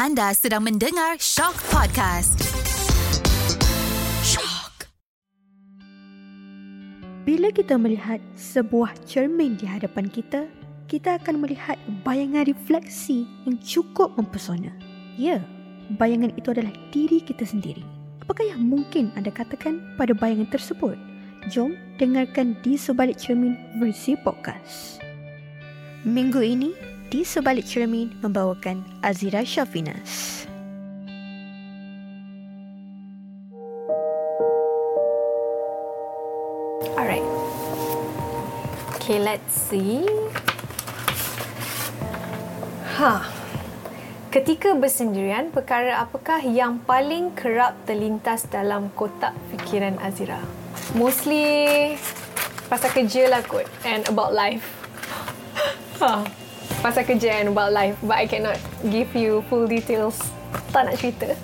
Anda sedang mendengar Shock Podcast. Shock. Bila kita melihat sebuah cermin di hadapan kita, kita akan melihat bayangan refleksi yang cukup mempesona. Ya, bayangan itu adalah diri kita sendiri. Apakah yang mungkin anda katakan pada bayangan tersebut? Jom dengarkan di sebalik cermin versi podcast. Minggu ini, di sebalik cermin membawakan Azira Syafinas. Alright. Okay, let's see. Ha. Ketika bersendirian, perkara apakah yang paling kerap terlintas dalam kotak fikiran Azira? Mostly pasal kerja lah kot and about life. Ha pasal kerja and about life but I cannot give you full details. Tak nak cerita.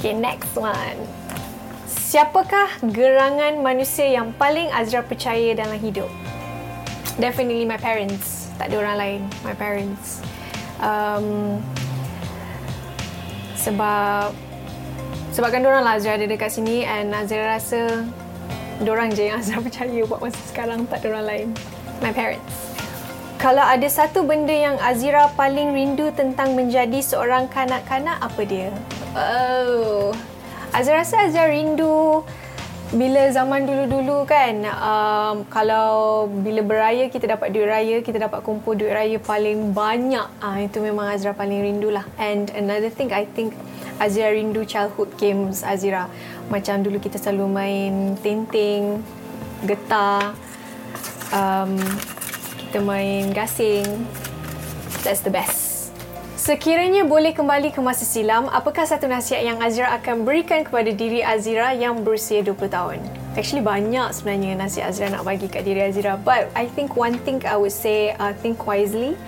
Okay next one. Siapakah gerangan manusia yang paling Azra percaya dalam hidup? Definitely my parents. Tak ada orang lain. My parents. Um, sebab sebabkan orang lah Azra ada dekat sini and Azra rasa orang je yang Azra percaya buat masa sekarang tak ada orang lain. My parents kalau ada satu benda yang Azira paling rindu tentang menjadi seorang kanak-kanak, apa dia? Oh, Azira rasa Azira rindu bila zaman dulu-dulu kan, um, kalau bila beraya kita dapat duit raya, kita dapat kumpul duit raya paling banyak. Ah itu memang Azira paling rindu lah. And another thing, I think Azira rindu childhood games Azira. Macam dulu kita selalu main tinting, getah, um, kita main gasing. That's the best. Sekiranya boleh kembali ke masa silam, apakah satu nasihat yang Azira akan berikan kepada diri Azira yang berusia 20 tahun? Actually banyak sebenarnya nasihat Azira nak bagi kat diri Azira. But I think one thing I would say, uh, think wisely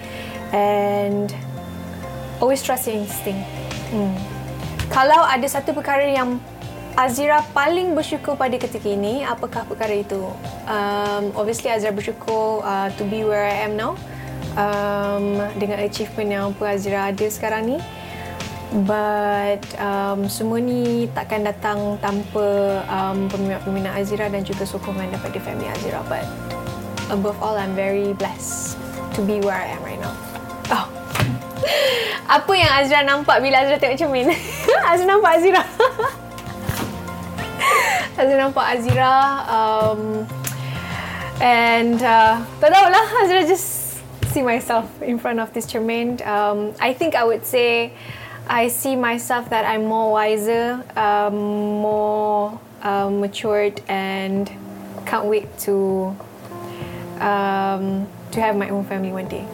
and always trust your instinct. Hmm. Kalau ada satu perkara yang Azira paling bersyukur pada ketika ini apakah perkara itu? Um, obviously Azira bersyukur uh, to be where I am now um, dengan achievement yang apa Azira ada sekarang ni. But um, semua ni takkan datang tanpa um, peminat-peminat Azira dan juga sokongan daripada family Azira. But above all, I'm very blessed to be where I am right now. Oh. Apa yang Azira nampak bila Azira tengok cermin? Azira nampak Azira. Azira nampak Azira um, and uh, tak tahulah Azira just see myself in front of this cermin. Um, I think I would say I see myself that I'm more wiser um, more um, matured and can't wait to um, to have my own family one day